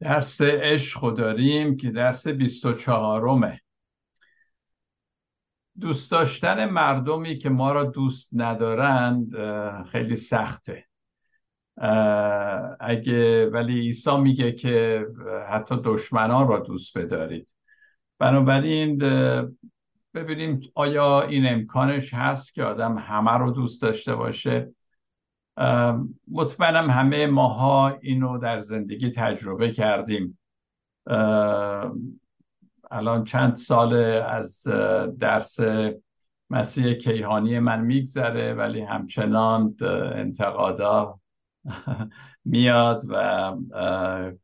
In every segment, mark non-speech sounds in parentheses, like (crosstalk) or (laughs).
درس عشق داریم که درس 24 دوست داشتن مردمی که ما را دوست ندارند خیلی سخته. اگه ولی عیسی میگه که حتی دشمنان را دوست بدارید. بنابراین ببینیم آیا این امکانش هست که آدم همه رو دوست داشته باشه؟ مطمئنم همه ماها اینو در زندگی تجربه کردیم. الان چند سال از درس مسیح کیهانی من میگذره ولی همچنان انتقادا (laughs) میاد و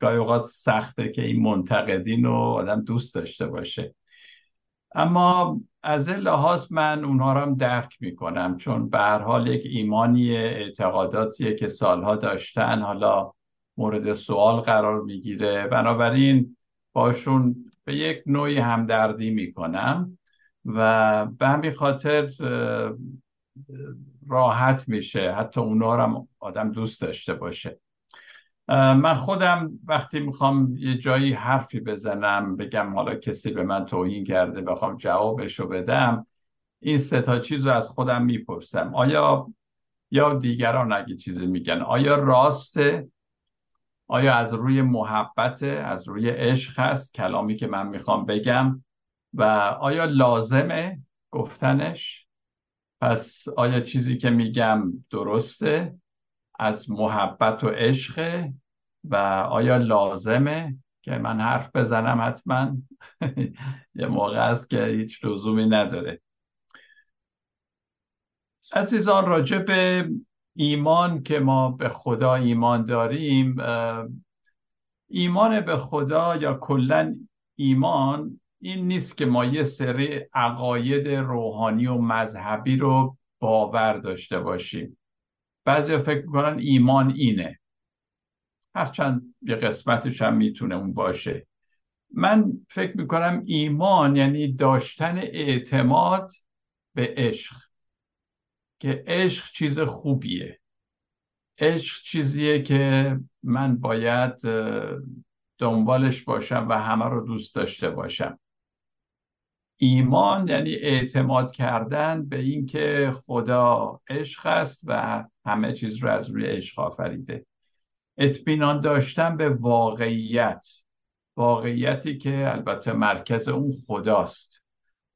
گاهی اوقات سخته که این منتقدین رو آدم دوست داشته باشه. اما از لحاظ من اونها رو هم درک می‌کنم چون به هر حال یک ایمانی اعتقاداتیه که سالها داشتن حالا مورد سوال قرار می‌گیره. بنابراین باشون به یک نوعی همدردی می‌کنم و به همین خاطر راحت میشه. حتی اونها رو هم آدم دوست داشته باشه. من خودم وقتی می‌خوام یه جایی حرفی بزنم بگم حالا کسی به من توهین کرده بخوام جوابش رو بدم این سه تا چیز رو از خودم می‌پرسم. آیا یا دیگران اگه چیزی میگن آیا راسته آیا از روی محبت از روی عشق هست؟ کلامی که من می‌خوام بگم. و آیا لازمه گفتنش؟ پس آیا چیزی که میگم درسته؟ از محبت و عشق و آیا لازمه که من حرف بزنم حتما؟ (laughs) یه موقع است که هیچ لزومی نداره. عزیزان راجع به ایمان که ما به خدا ایمان داریم ایمان به خدا یا کلا ایمان این نیست که ما یه سری عقاید روحانی و مذهبی رو باور داشته باشیم. بعضی فکر می‌کنن ایمان اینه. هرچند یه قسمتش هم می‌تونه اون باشه. من فکر می‌کنم ایمان یعنی داشتن اعتماد به عشق. که عشق چیز خوبیه. عشق چیزیه که من باید دنبالش باشم و همه رو دوست داشته باشم. ایمان یعنی اعتماد کردن به اینکه خدا عشق است و همه چیز رو از روی عشق آفریده. اطمینان داشتن به واقعیت. واقعیتی که البته مرکز اون خداست.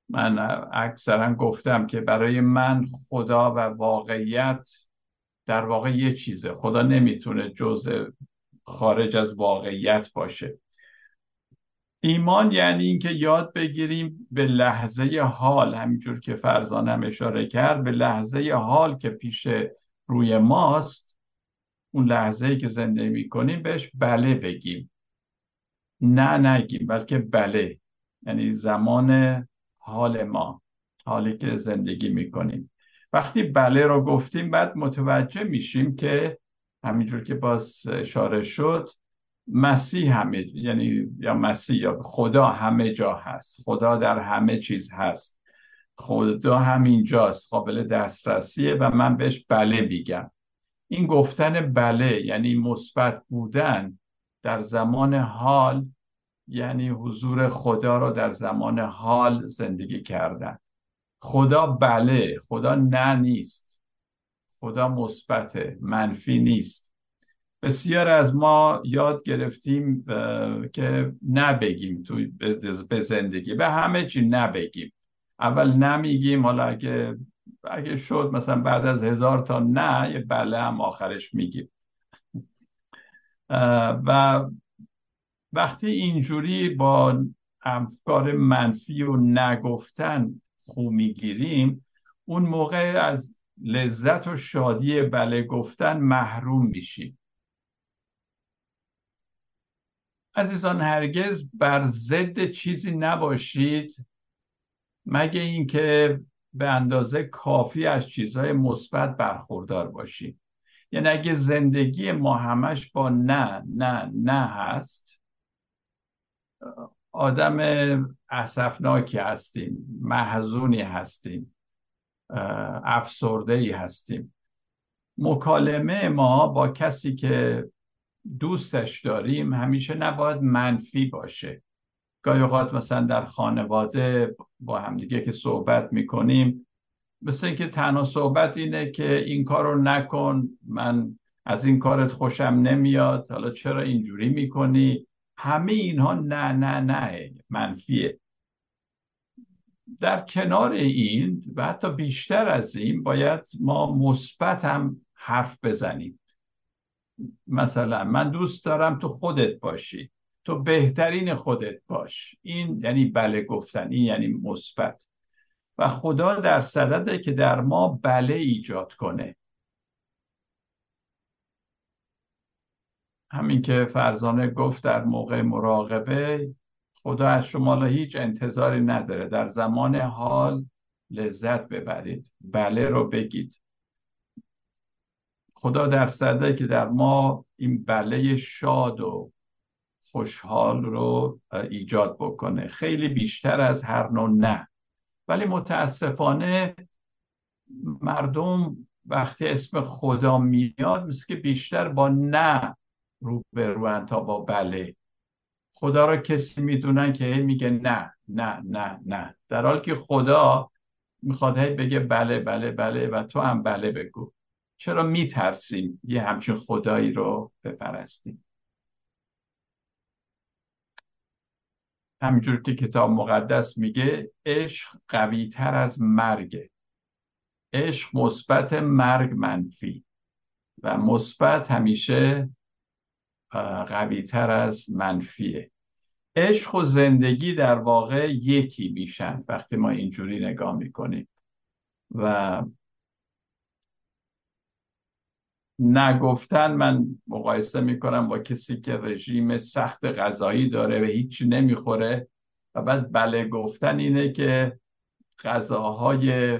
من اکثرا گفتم که برای من خدا و واقعیت در واقع یه چیزه. خدا نمی‌تونه جز خارج از واقعیت باشه. ایمان یعنی اینکه یاد بگیریم به لحظه حال همینجور که فرزانم اشاره کرد به لحظه حال که پیش روی ماست اون لحظه ای که زنده می‌کنیم بهش بله بگیم. نه نگیم بلکه بله. یعنی زمان حال ما حالی که زندگی می‌کنیم. وقتی بله رو گفتیم بعد متوجه میشیم که همینجور که باز اشاره شد مسیح همه یعنی یا مسیح یا خدا همه جا هست. خدا در همه چیز هست. خدا همینجاست قابل دسترسیه و من بهش بله میگم. این گفتن بله یعنی مثبت بودن در زمان حال یعنی حضور خدا رو در زمان حال زندگی کردن. خدا بله خدا نه نیست. خدا مثبت منفی نیست. بسیار از ما یاد گرفتیم که نبگیم توی به زندگی. به همه چی نبگیم. اول نمیگیم حالا اگه اگه شد مثلا بعد از هزار تا نه یه بله هم آخرش میگیم. و وقتی اینجوری با افکار منفی و نگفتن خو می‌گیریم اون موقع از لذت و شادی بله گفتن محروم میشیم. عزیزان هرگز بر ضد چیزی نباشید. مگه اینکه به اندازه کافی از چیزهای مثبت برخوردار باشید یعنی اگه زندگی ما همش با نه نه نه هست آدم اسفناکی هستیم محزونی هستیم افسرده ای هستیم. مکالمه ما با کسی که دوستش داریم همیشه نباید منفی باشه. گاهی اوقات مثلا در خانواده با همدیگه که صحبت می‌کنیم مثل اینکه تنها صحبت اینه که این کار رو نکن من از این کارت خوشم نمیاد حالا چرا اینجوری می‌کنی؟ همه اینها نه نه نه منفیه. در کنار این و حتی بیشتر از این باید ما مثبت هم حرف بزنیم. مثلا من دوست دارم تو خودت باشی. تو بهترین خودت باش. این یعنی بله گفتن این یعنی مثبت. و خدا در صدده که در ما بله ایجاد کنه. همین که فرزانه گفت در موقع مراقبه خدا از شما هیچ انتظاری نداره. در زمان حال لذت ببرید. بله رو بگید. خدا در صده که در ما این بله شاد و خوشحال رو ایجاد بکنه. خیلی بیشتر از هر نوع نه. ولی متاسفانه مردم وقتی اسم خدا میاد مثل که بیشتر با نه رو به تا با بله. خدا را کسی می‌دونن که هی میگه نه نه نه نه. در حالی که خدا می‌خواد هی بگه بله بله بله و تو هم بله بگو. چرا میترسیم یه همچین خدایی رو بپرستیم؟ همینجور که کتاب مقدس میگه عشق قوی تر از مرگ. عشق مثبت مرگ منفی. و مثبت همیشه قوی تر از منفیه. عشق و زندگی در واقع یکی میشن وقتی ما اینجوری نگاه می‌کنیم. و نگفتن من مقایسه می‌کنم با کسی که رژیم سخت غذایی داره و هیچی نمی‌خوره. و بعد بله گفتن اینه که غذاهای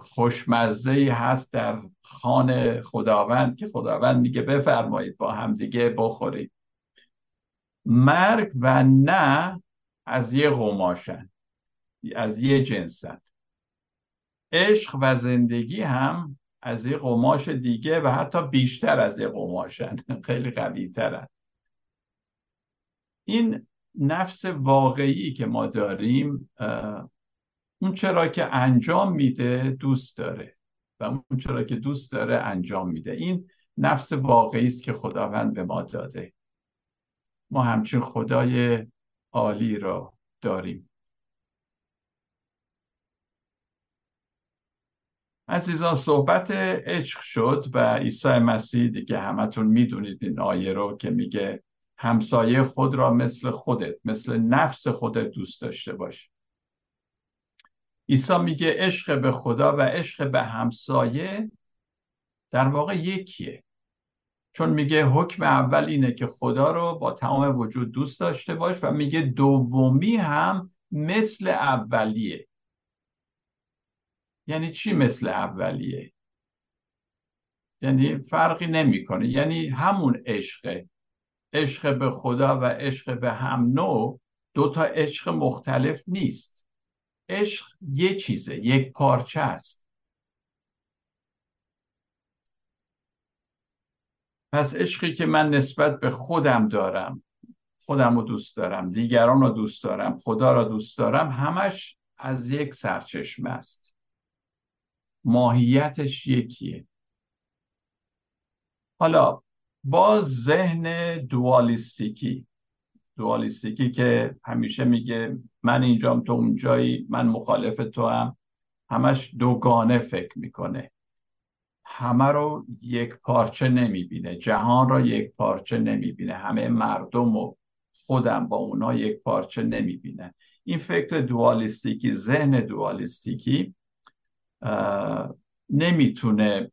خوشمزه هست در خانه خداوند که خداوند میگه بفرمایید با همدیگه بخورید. مرگ و نه از یه قماشن از یه جنسن. عشق و زندگی هم از یه قماش دیگه و حتی بیشتر از یه قماشن. (laughs) خیلی قوی ترن این نفس واقعی که ما داریم اون چرا که انجام میده دوست داره و اون چرا که دوست داره انجام میده. این نفس واقعی است که خداوند به ما داده. ما همچین خدای عالی را داریم. عزیزان صحبت عشق شد و عیسی مسیح دیگه همتون می‌دونید این آیه رو که میگه همسایه خود را مثل خودت مثل نفس خودت دوست داشته باش. عیسی میگه عشق به خدا و عشق به همسایه در واقع یکیه. چون میگه حکم اول اینه که خدا رو با تمام وجود دوست داشته باش و میگه دومی هم مثل اولیه. یعنی چی مثل اولیه؟ یعنی فرقی نمی‌کنه. یعنی همون عشقه. عشق به خدا و عشق به هم نوع دو تا عشق مختلف نیست. عشق یه چیزه یک پارچه است. پس عشقی که من نسبت به خودم دارم خودم رو دوست دارم دیگران رو دوست دارم خدا رو دوست دارم همش از یک سرچشمه است. ماهیتش یکیه. حالا با ذهن دوالیستیکی دوالیستیکی که همیشه میگه من اینجام تو اونجایی من مخالف تو هم همش دوگانه فکر می‌کنه. همه رو یک پارچه نمی‌بینه جهان را یک پارچه نمی‌بینه همه مردم و خودم با اونا یک پارچه نمی‌بینه. این فکر دوالیستیکی ذهن دوالیستیکی نمی‌تونه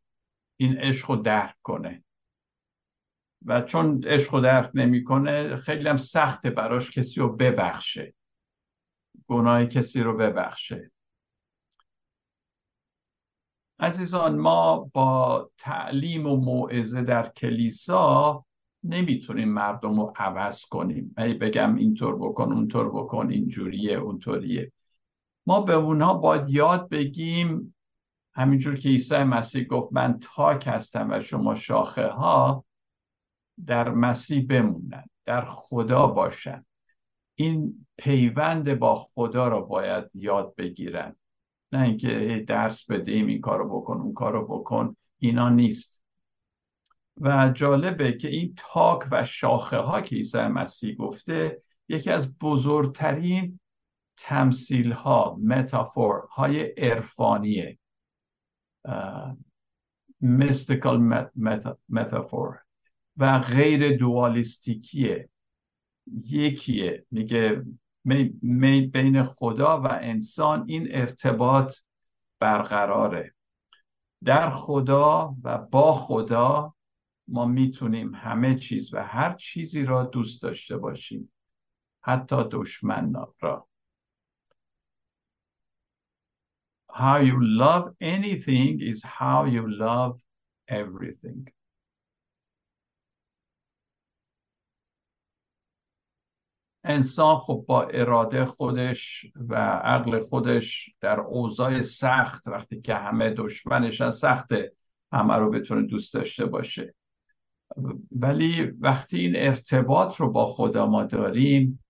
این عشق رو درک کنه. و چون عشق رو درک نمی‌کنه خیلی هم سخته براش کسی رو ببخشه. گناه کسی رو ببخشه. عزیزان ما با تعلیم و موعظه در کلیسا نمی‌تونیم مردم رو عوض کنیم. ای بگم اینطور بکن اونطور بکن اینجوریه اونطوریه. ما به اونها باید یاد بگیم همینجور که عیسی مسیح گفت من تاک هستم و شما شاخه ها در مسیح بمونن در خدا باشن این پیوند با خدا رو باید یاد بگیرن. نه اینکه درس بدیم این کارو بکن اون کارو بکن. اینا نیست. و جالبه که این تاک و شاخه ها که عیسی مسیح گفته یکی از بزرگترین تمثیل ها متافور های عرفانیه. Mystical metaphor و غیر دوالیستیکیه یکیه. میگه بین خدا و انسان این ارتباط برقراره. در خدا و با خدا ما می‌تونیم همه چیز و هر چیزی را دوست داشته باشیم. حتی دشمن را. How you love anything is how you love everything. انسان خب با اراده خودش و عقل خودش در اوضاع سخت وقتی که همه دشمنشن سخته همه رو بتونه دوست داشته باشه ولی وقتی این ارتباط رو با خدا ما داریم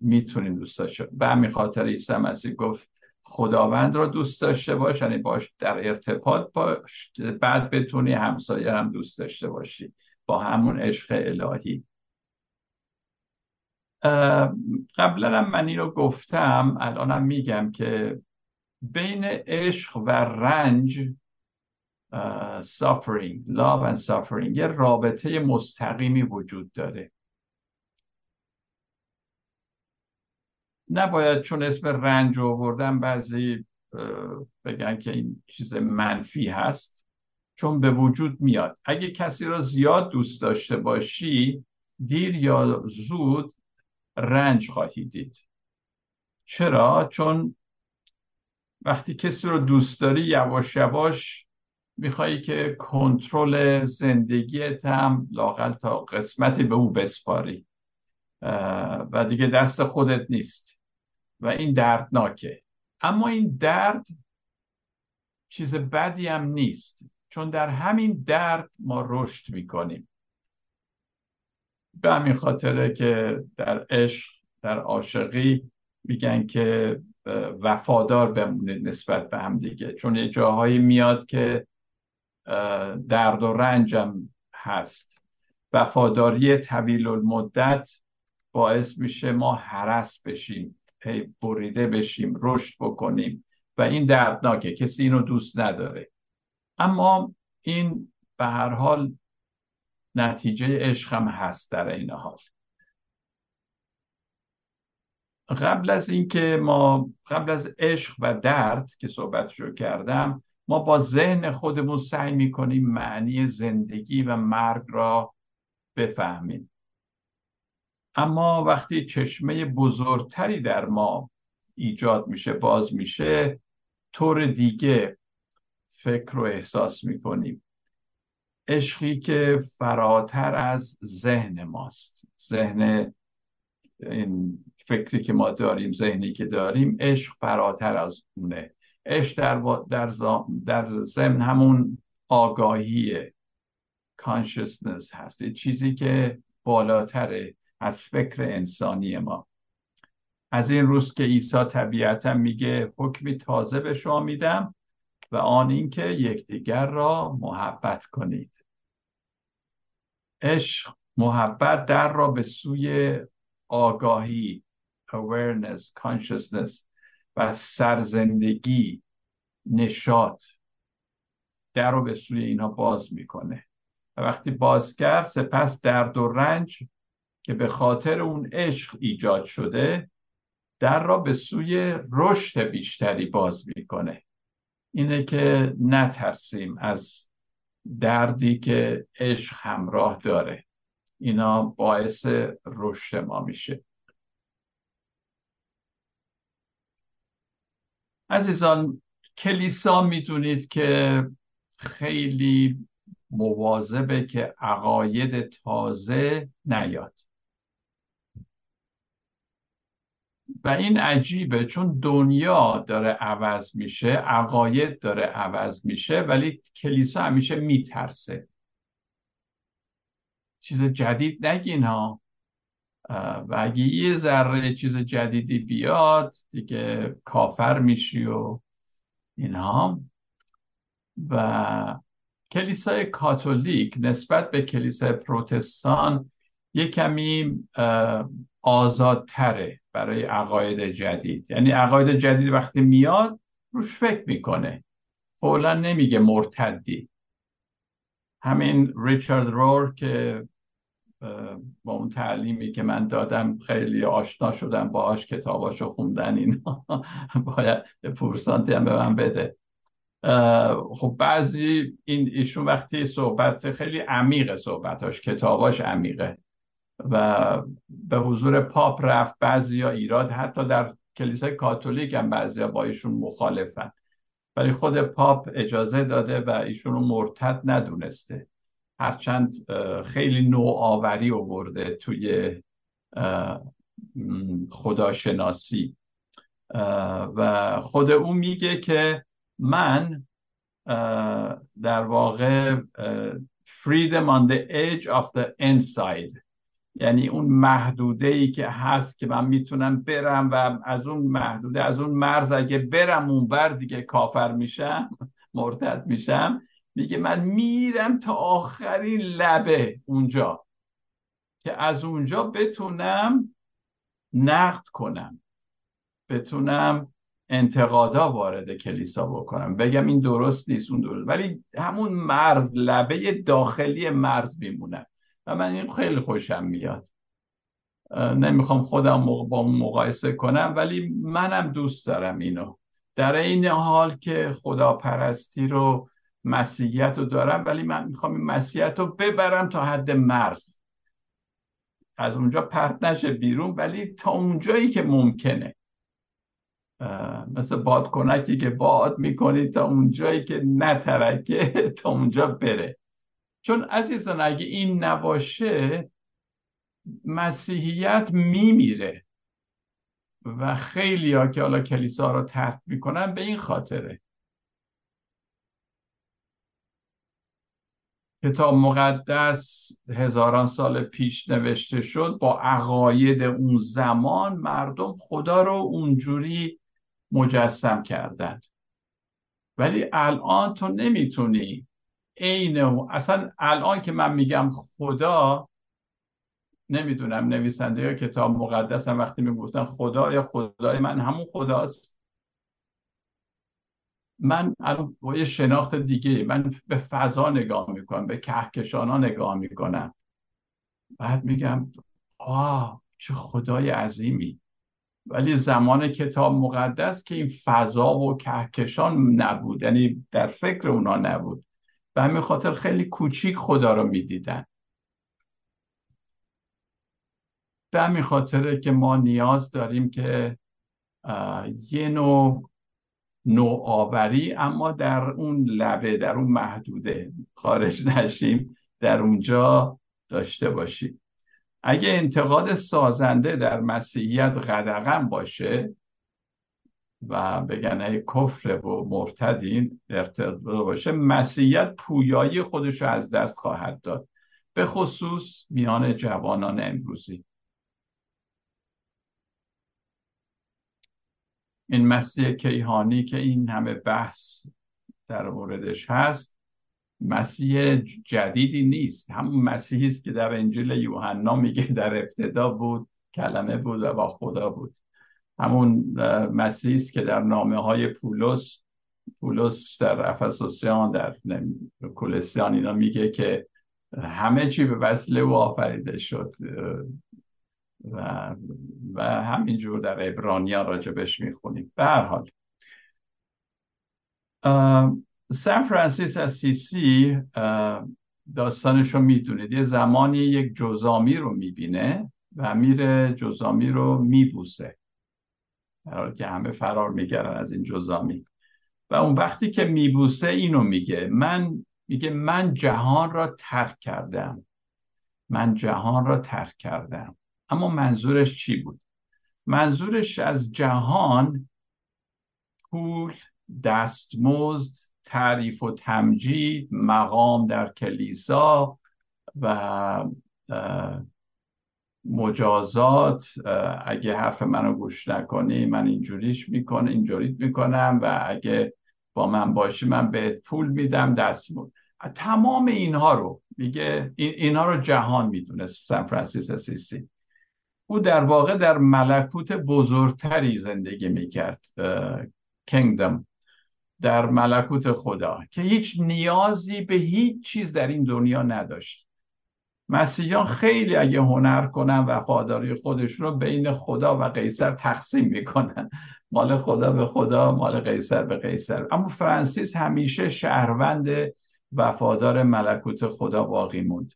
می‌تونیم دوست داشته به همین خاطر عیسی مسیح گفت خداوند را دوست داشته باش یعنی باش در ارتباط باش بعد بتونی همسایه هم دوست داشته باشی. با همون عشق الهی. قبلا من این رو گفتم الانم میگم که بین عشق و رنج suffering love and suffering یه رابطه مستقیمی وجود داره. نباید چون اسم رنج رو بردن بعضی بگن که این چیز منفی هست چون به وجود میاد. اگه کسی را زیاد دوست داشته باشی دیر یا زود رنج خواهی دید. چرا؟ چون وقتی کسی رو دوست داری یواش یواش میخوایی که کنترل زندگیت هم لاقل تا قسمتی به او بسپاری. و دیگه دست خودت نیست. و این دردناکه. اما این درد چیز بدی هم نیست. چون در همین درد ما رشد می‌کنیم. به همین خاطره که در عشق در عاشقی میگن که وفادار بمونید نسبت به هم دیگه. چون یه جاهایی میاد که درد و رنجم هست. وفاداری طویل المدت باعث میشه ما حرس بشیم بریده بشیم رشد بکنیم و این دردناکه کسی اینو دوست نداره. اما این به هر حال نتیجه عشق هم هست در این حال. قبل از اینکه ما قبل از عشق و درد که صحبتشو کردم ما با ذهن خودمون سعی می‌کنیم معنی زندگی و مرگ را بفهمیم. اما وقتی چشمه بزرگتری در ما ایجاد میشه باز میشه طور دیگه فکر و احساس می‌کنیم. عشقی که فراتر از ذهن ماست. ذهن این فکری که ما داریم ذهنی که داریم عشق فراتر از اونه. عشق در, در, در ضمن همون آگاهی کانشسنس هست. چیزی که بالاتره. از فکر انسانی ما. از این روز که عیسی طبیعتا میگه حکمی تازه به شما میدم و آن اینکه یکدیگر را محبت کنید. عشق محبت در را به سوی آگاهی awareness consciousness و سرزندگی نشاط در رو به سوی اینها باز می‌کنه. و وقتی باز کرد سپس درد و رنج که به خاطر اون عشق ایجاد شده در را به سوی رشد بیشتری باز می‌کنه. اینه که نترسیم از دردی که عشق همراه داره. اینا باعث رشد ما میشه. عزیزان کلیسا می‌دونید که خیلی مواظبه که عقاید تازه نیاد. و این عجیبه چون دنیا داره عوض میشه عقاید داره عوض میشه ولی کلیسا همیشه میترسه. چیز جدید نگین ها. و اگه یه ذره چیز جدیدی بیاد دیگه کافر میشی و اینها. و کلیسای کاتولیک نسبت به کلیسای پروتستان یه کمی آزادتره. برای عقاید جدید. یعنی عقاید جدید وقتی میاد روش فکر می‌کنه. فولا نمیگه مرتدی. همین ریچارد رور که با اون تعلیمی که من دادم خیلی آشنا شدم باهاش کتاباشو خوندن اینا. (laughs) باید پورسانتی هم به من بده. خب بعضی این ایشون وقتی صحبت خیلی عمیق صحبتاش. کتاباش عمیقه. و به حضور پاپ رفت بعضی ها ایراد حتی در کلیسای کاتولیک هم بعضی ها با ایشون مخالفن. ولی خود پاپ اجازه داده و ایشون رو مرتد ندونسته. هرچند خیلی نوآوری آورده توی خداشناسی. و خود او میگه که من در واقع freedom on the edge of the inside. یعنی اون محدوده ای که هست که من می‌تونم برم و از اون محدوده از اون مرز اگه برم اون بر دیگه کافر میشم مرتد میشم میگه من میرم تا آخرین لبه اونجا که از اونجا بتونم نقد کنم بتونم انتقادا وارد کلیسا بکنم. بگم این درست نیست اون درست. ولی همون مرز لبه داخلی مرز میمونم. و من این خیلی خوشم میاد. نمی‌خوام خودم با اون مقایسه کنم ولی منم دوست دارم اینو. در این حال که خداپرستی رو مسیحیت رو دارم ولی من می‌خوام این مسیحیت رو ببرم تا حد مرز. از اونجا پرت نشه بیرون ولی تا اونجایی که ممکنه. مثل بادکنکی که باد می‌کنی تا اونجایی که نترکه تا اونجا بره. چون عزیزان اگه این نباشه مسیحیت میمیره. و خیلی ها که حالا کلیسا رو ترک می‌کنن به این خاطره. کتاب مقدس هزاران سال پیش نوشته شد با عقاید اون زمان مردم خدا رو اونجوری مجسم کردن. ولی الان تو نمی‌تونی عین اصلا الان که من میگم خدا نمی‌دونم نویسنده یا کتاب مقدس هم وقتی می‌گفتن خدا یا خدای من همون خداست. من الان با یه شناخت دیگه من به فضا نگاه می‌کنم به کهکشان ها نگاه می‌کنم. بعد میگم آه چه خدای عظیمی. ولی زمان کتاب مقدس که این فضا و کهکشان نبود یعنی در فکر اونا نبود. به همین خاطر خیلی کوچیک خدا رو می‌دیدن. به همین خاطره که ما نیاز داریم که یه نوع نوآوری اما در اون لبه در اون محدوده خارج نشیم در اونجا داشته باشیم. اگه انتقاد سازنده در مسیحیت قدغن باشه و بگن ای کفر و مرتدین ارتباط باشه مسیحیت پویایی خودش رو از دست خواهد داد. به خصوص میان جوانان امروزی. این مسیح کیهانی که این همه بحث در موردش هست مسیح جدیدی نیست. همون مسیحی است که در انجیل یوحنا میگه در ابتدا بود کلمه بود و با خدا بود. همون مسیحی است که در نامه های پولس پولس در افسوسیان در کولسیان اینا میگه که همه چی به وسیله او آفریده شد و, و همینجور در ابرانیان راجبش می‌خونیم. به هر حال سان فرانسیس از سیسی داستانش رو می‌دونید. یه زمانی یک جزامی رو می‌بینه و میره جزامی رو میبوسه. در که همه فرار میگردن از این جزامی. و اون وقتی که میبوسه اینو میگه من میگه من جهان را ترک کردم. من جهان را ترک کردم. اما منظورش چی بود؟ منظورش از جهان پول دستمزد تعریف و تمجید مقام در کلیسا و مجازات اگه حرف منو گوش نکنی من اینجوریش می‌کنه اینجوریت می‌کنم و اگه با من باشی من بهت پول میدم دست تمام اینها رو میگه اینها رو جهان می‌دونه سان فرانسیس اسیسی. او در واقع در ملکوت بزرگتری زندگی می‌کرد کینگدم. در ملکوت خدا که هیچ نیازی به هیچ چیز در این دنیا نداشت. مسیحیان خیلی اگه هنر کنن وفاداری خودش رو بین خدا و قیصر تقسیم می‌کنن. مال خدا به خدا مال قیصر به قیصر. اما فرانسیس همیشه شهروند وفادار ملکوت خدا باقی موند.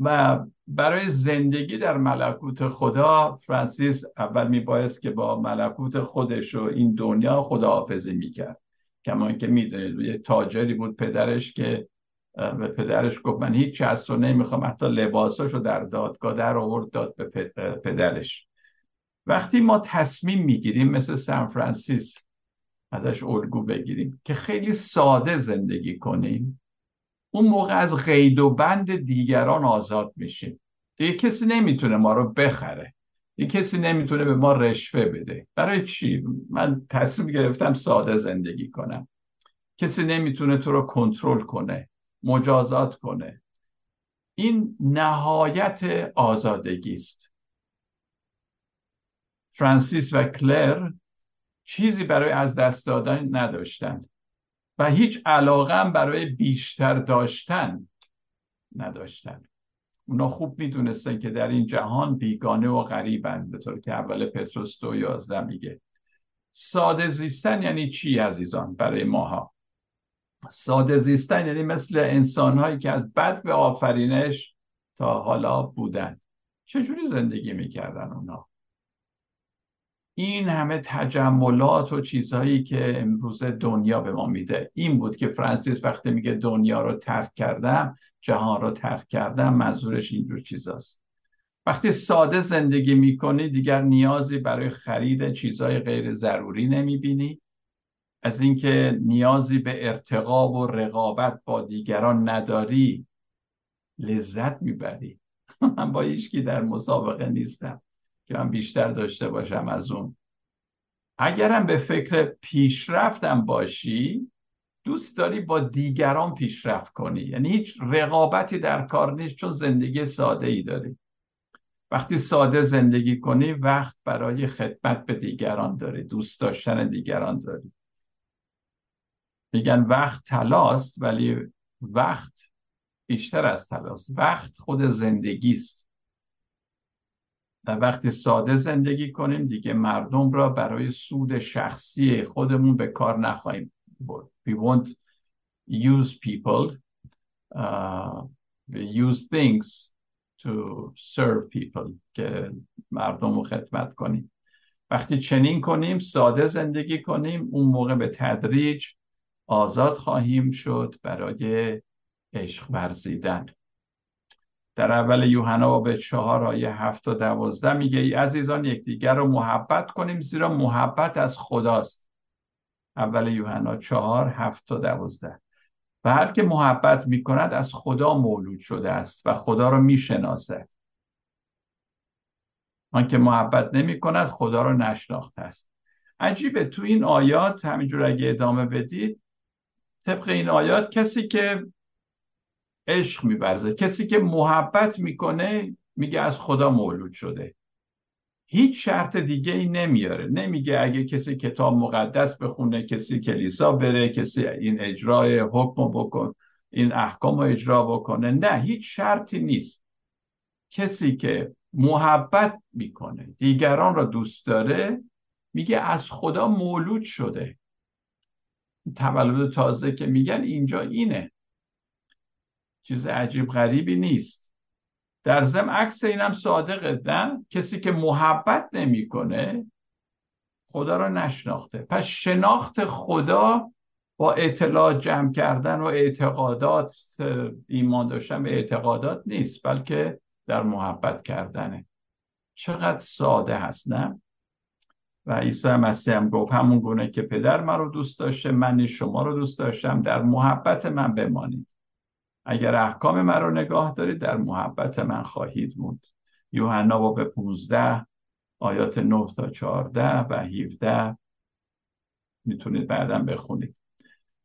و برای زندگی در ملکوت خدا فرانسیس اول میبایست که با ملکوت خودش و این دنیا خداحافظی می‌کرد. کما که می‌دونید یه تاجری بود پدرش که به پدرش گفت من هیچ از تو نمی‌خوام حتی لباساشو در دادگاه در آورد داد به پدرش. وقتی ما تصمیم می‌گیریم مثل سان فرانسیس ازش الگو بگیریم که خیلی ساده زندگی کنیم اون موقع از قید و بند دیگران آزاد میشیم. دیگه کسی نمی‌تونه ما رو بخره. یه کسی نمی‌تونه به ما رشوه بده. برای چی؟ من تصمیم گرفتم ساده زندگی کنم. کسی نمی‌تونه تو رو کنترل کنه. مجازات کنه. این نهایت آزادگی است. فرانسیس و کلر چیزی برای از دست دادن نداشتند و هیچ علاقه برای بیشتر داشتن نداشتن اونا خوب می‌دونستن که در این جهان بیگانه و غریبند به طور که اول پتروس دو یازده میگه. ساده زیستن یعنی چی عزیزان برای ماها؟ ساده زیستن یعنی مثل انسانهایی که از بد به آفرینش تا حالا بودن. چجوری زندگی می‌کردن اونا؟ این همه تجملات و چیزهایی که امروز دنیا به ما میده. این بود که فرانسیس وقتی میگه دنیا رو ترک کردم جهان رو ترک کردم منظورش اینجور چیزاست. وقتی ساده زندگی می‌کنی دیگر نیازی برای خرید چیزهای غیر ضروری نمی‌بینی. از اینکه نیازی به ارتقا و رقابت با دیگران نداری لذت می‌بری. (laughs) من با هیچکی در مسابقه نیستم که من بیشتر داشته باشم از اون. اگرم به فکر پیشرفتم باشی دوست داری با دیگران پیشرفت کنی. یعنی هیچ رقابتی در کار نیست چون زندگی ساده ای داری. وقتی ساده زندگی کنی وقت برای خدمت به دیگران داری دوست داشتن دیگران داری. میگن وقت تلاست ولی وقت بیشتر از تلاست. وقت خود زندگی است وقتی ساده زندگی کنیم دیگه مردم را برای سود شخصی خودمون به کار نخواهیم برد. We won't use people uh, we use things to serve people که مردم رو خدمت کنیم. وقتی چنین کنیم ساده زندگی کنیم اون موقع به تدریج آزاد خواهیم شد برای عشق ورزیدن. در اول یوحنا به چهار آیه هفت و دوازده میگه ای عزیزان یکدیگر رو محبت کنیم زیرا محبت از خداست. اول یوحنا چهار هفت و دوازده. و هر که محبت می‌کند از خدا مولود شده است و خدا رو می‌شناسد. آن که محبت نمی کند خدا رو نشناخته است. عجیبه تو این آیات همینجور اگه ادامه بدید طبق این آیات کسی که عشق میبرزه کسی که محبت می‌کنه میگه از خدا مولود شده. هیچ شرط دیگه ای نمیاره. نمیگه اگه کسی کتاب مقدس بخونه کسی کلیسا بره کسی این اجرای حکم بکن این احکام رو اجرا بکنه. نه هیچ شرطی نیست. کسی که محبت می‌کنه دیگران را دوست داره میگه از خدا مولود شده. تولد تازه که میگن اینجا اینه. چیز عجیب غریبی نیست. در ضمن عکس اینم صادقه نه کسی که محبت نمی‌کنه خدا را نشناخته. پس شناخت خدا با اطلاع جمع کردن و اعتقادات ایمان داشتن به اعتقادات نیست بلکه در محبت کردنه. چقدر ساده هست نه؟ و عیسی مسیح هم گفت همون گونه که پدر من رو دوست داشته من شما رو دوست داشتم در محبت من بمانید. اگر احکام من رو نگاه دارید در محبت من خواهید موند. یوحنا باب 15 آیات 9 تا 14 و 17 می‌تونید بعدا بخونید.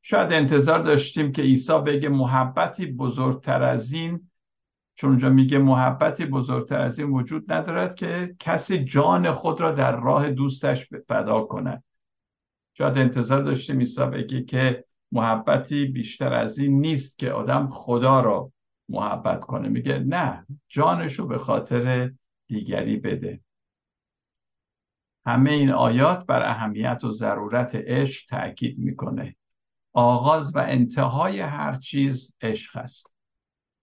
شاید انتظار داشتیم که عیسی بگه محبتی بزرگتر از این چون اونجا میگه محبتی بزرگتر از این وجود ندارد که کسی جان خود را در راه دوستش فدا کند. شاید انتظار داشتیم عیسی بگه که محبتی بیشتر از این نیست که آدم خدا را محبت کنه. میگه نه جانشو به خاطر دیگری بده. همه این آیات بر اهمیت و ضرورت عشق تاکید می‌کنه. آغاز و انتهای هر چیز عشق است.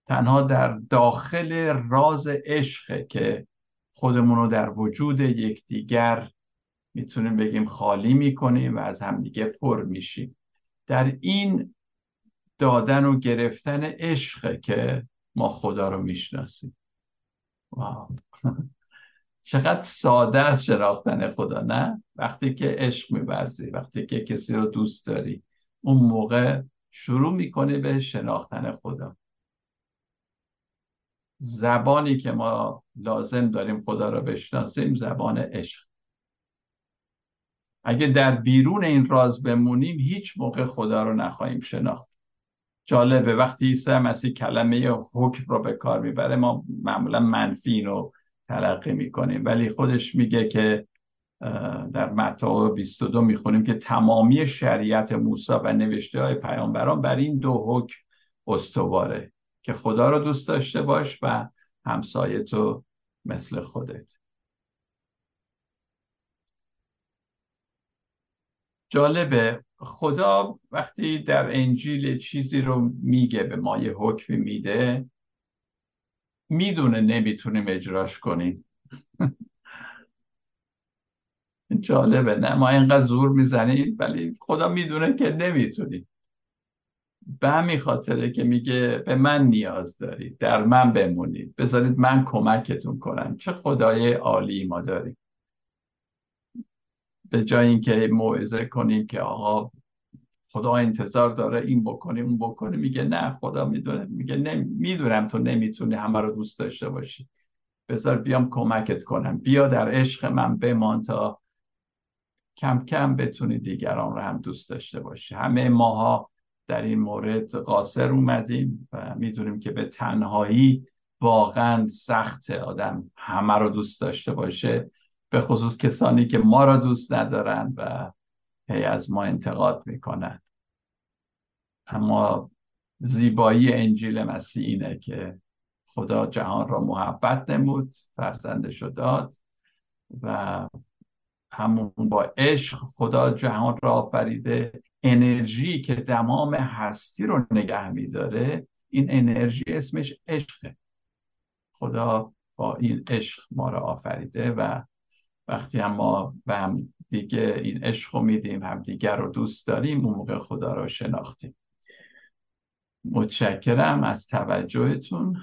تنها در داخل راز عشقه که خودمون رو در وجود یکدیگر می‌تونیم بگیم خالی می‌کنیم و از همدیگه پر میشیم. در این دادن و گرفتن عشقه که ما خدا رو می‌شناسیم. (laughs) چقدر ساده است شناختن خدا نه؟ وقتی که عشق میورزی وقتی که کسی رو دوست داری اون موقع شروع می‌کنی به شناختن خدا. زبانی که ما لازم داریم خدا رو بشناسیم زبان عشق. اگه در بیرون این راز بمونیم هیچ موقع خدا رو نخواهیم شناخت. جالبه وقتی عیسی مسیح کلمه حکم رو به کار می‌بره ما معمولا منفی رو تلقی می‌کنیم. ولی خودش میگه که در متا 22 می‌خونیم که تمامی شریعت موسی و نوشته های پیامبران بر این دو حکم استواره. که خدا رو دوست داشته باش و همسایه تو مثل خودت. جالبه خدا وقتی در انجیل چیزی رو میگه به ما یه حکمی میده می‌دونه نمی‌تونیم اجراش کنیم. (laughs) جالبه نه؟ ما اینقدر زور می‌زنیم ولی خدا می‌دونه که نمی‌تونیم. به همین خاطره که میگه به من نیاز دارید در من بمونید. بذارید من کمکتون کنم. چه خدای عالی ما داریم. به جای اینکه موعظه کنیم که آقا خدا انتظار داره این بکنیم اون بکنیم میگه نه خدا می‌دونه. میگه می‌دونم تو نمی‌تونی همه رو دوست داشته باشی. بذار بیام کمکت کنم. بیا در عشق من بمان تا کم کم بتونی دیگران رو هم دوست داشته باشی. همه ماها در این مورد قاصر اومدیم و می‌دونیم که به تنهایی واقعا سخت آدم همه رو دوست داشته باشه به خصوص کسانی که ما را دوست ندارن و هی از ما انتقاد می‌کنن. اما زیبایی انجیل مسیح اینه که خدا جهان را محبت نمود فرزندش داد و همون با عشق خدا جهان را آفریده. انرژی که تمام هستی رو نگه میداره این انرژی اسمش عشقه. خدا با این عشق ما را آفریده و وقتی هم ما به هم دیگه این عشق رو میدیم هم دیگر رو دوست داریم اون موقع خدا رو شناختیم. متشکرم از توجهتون.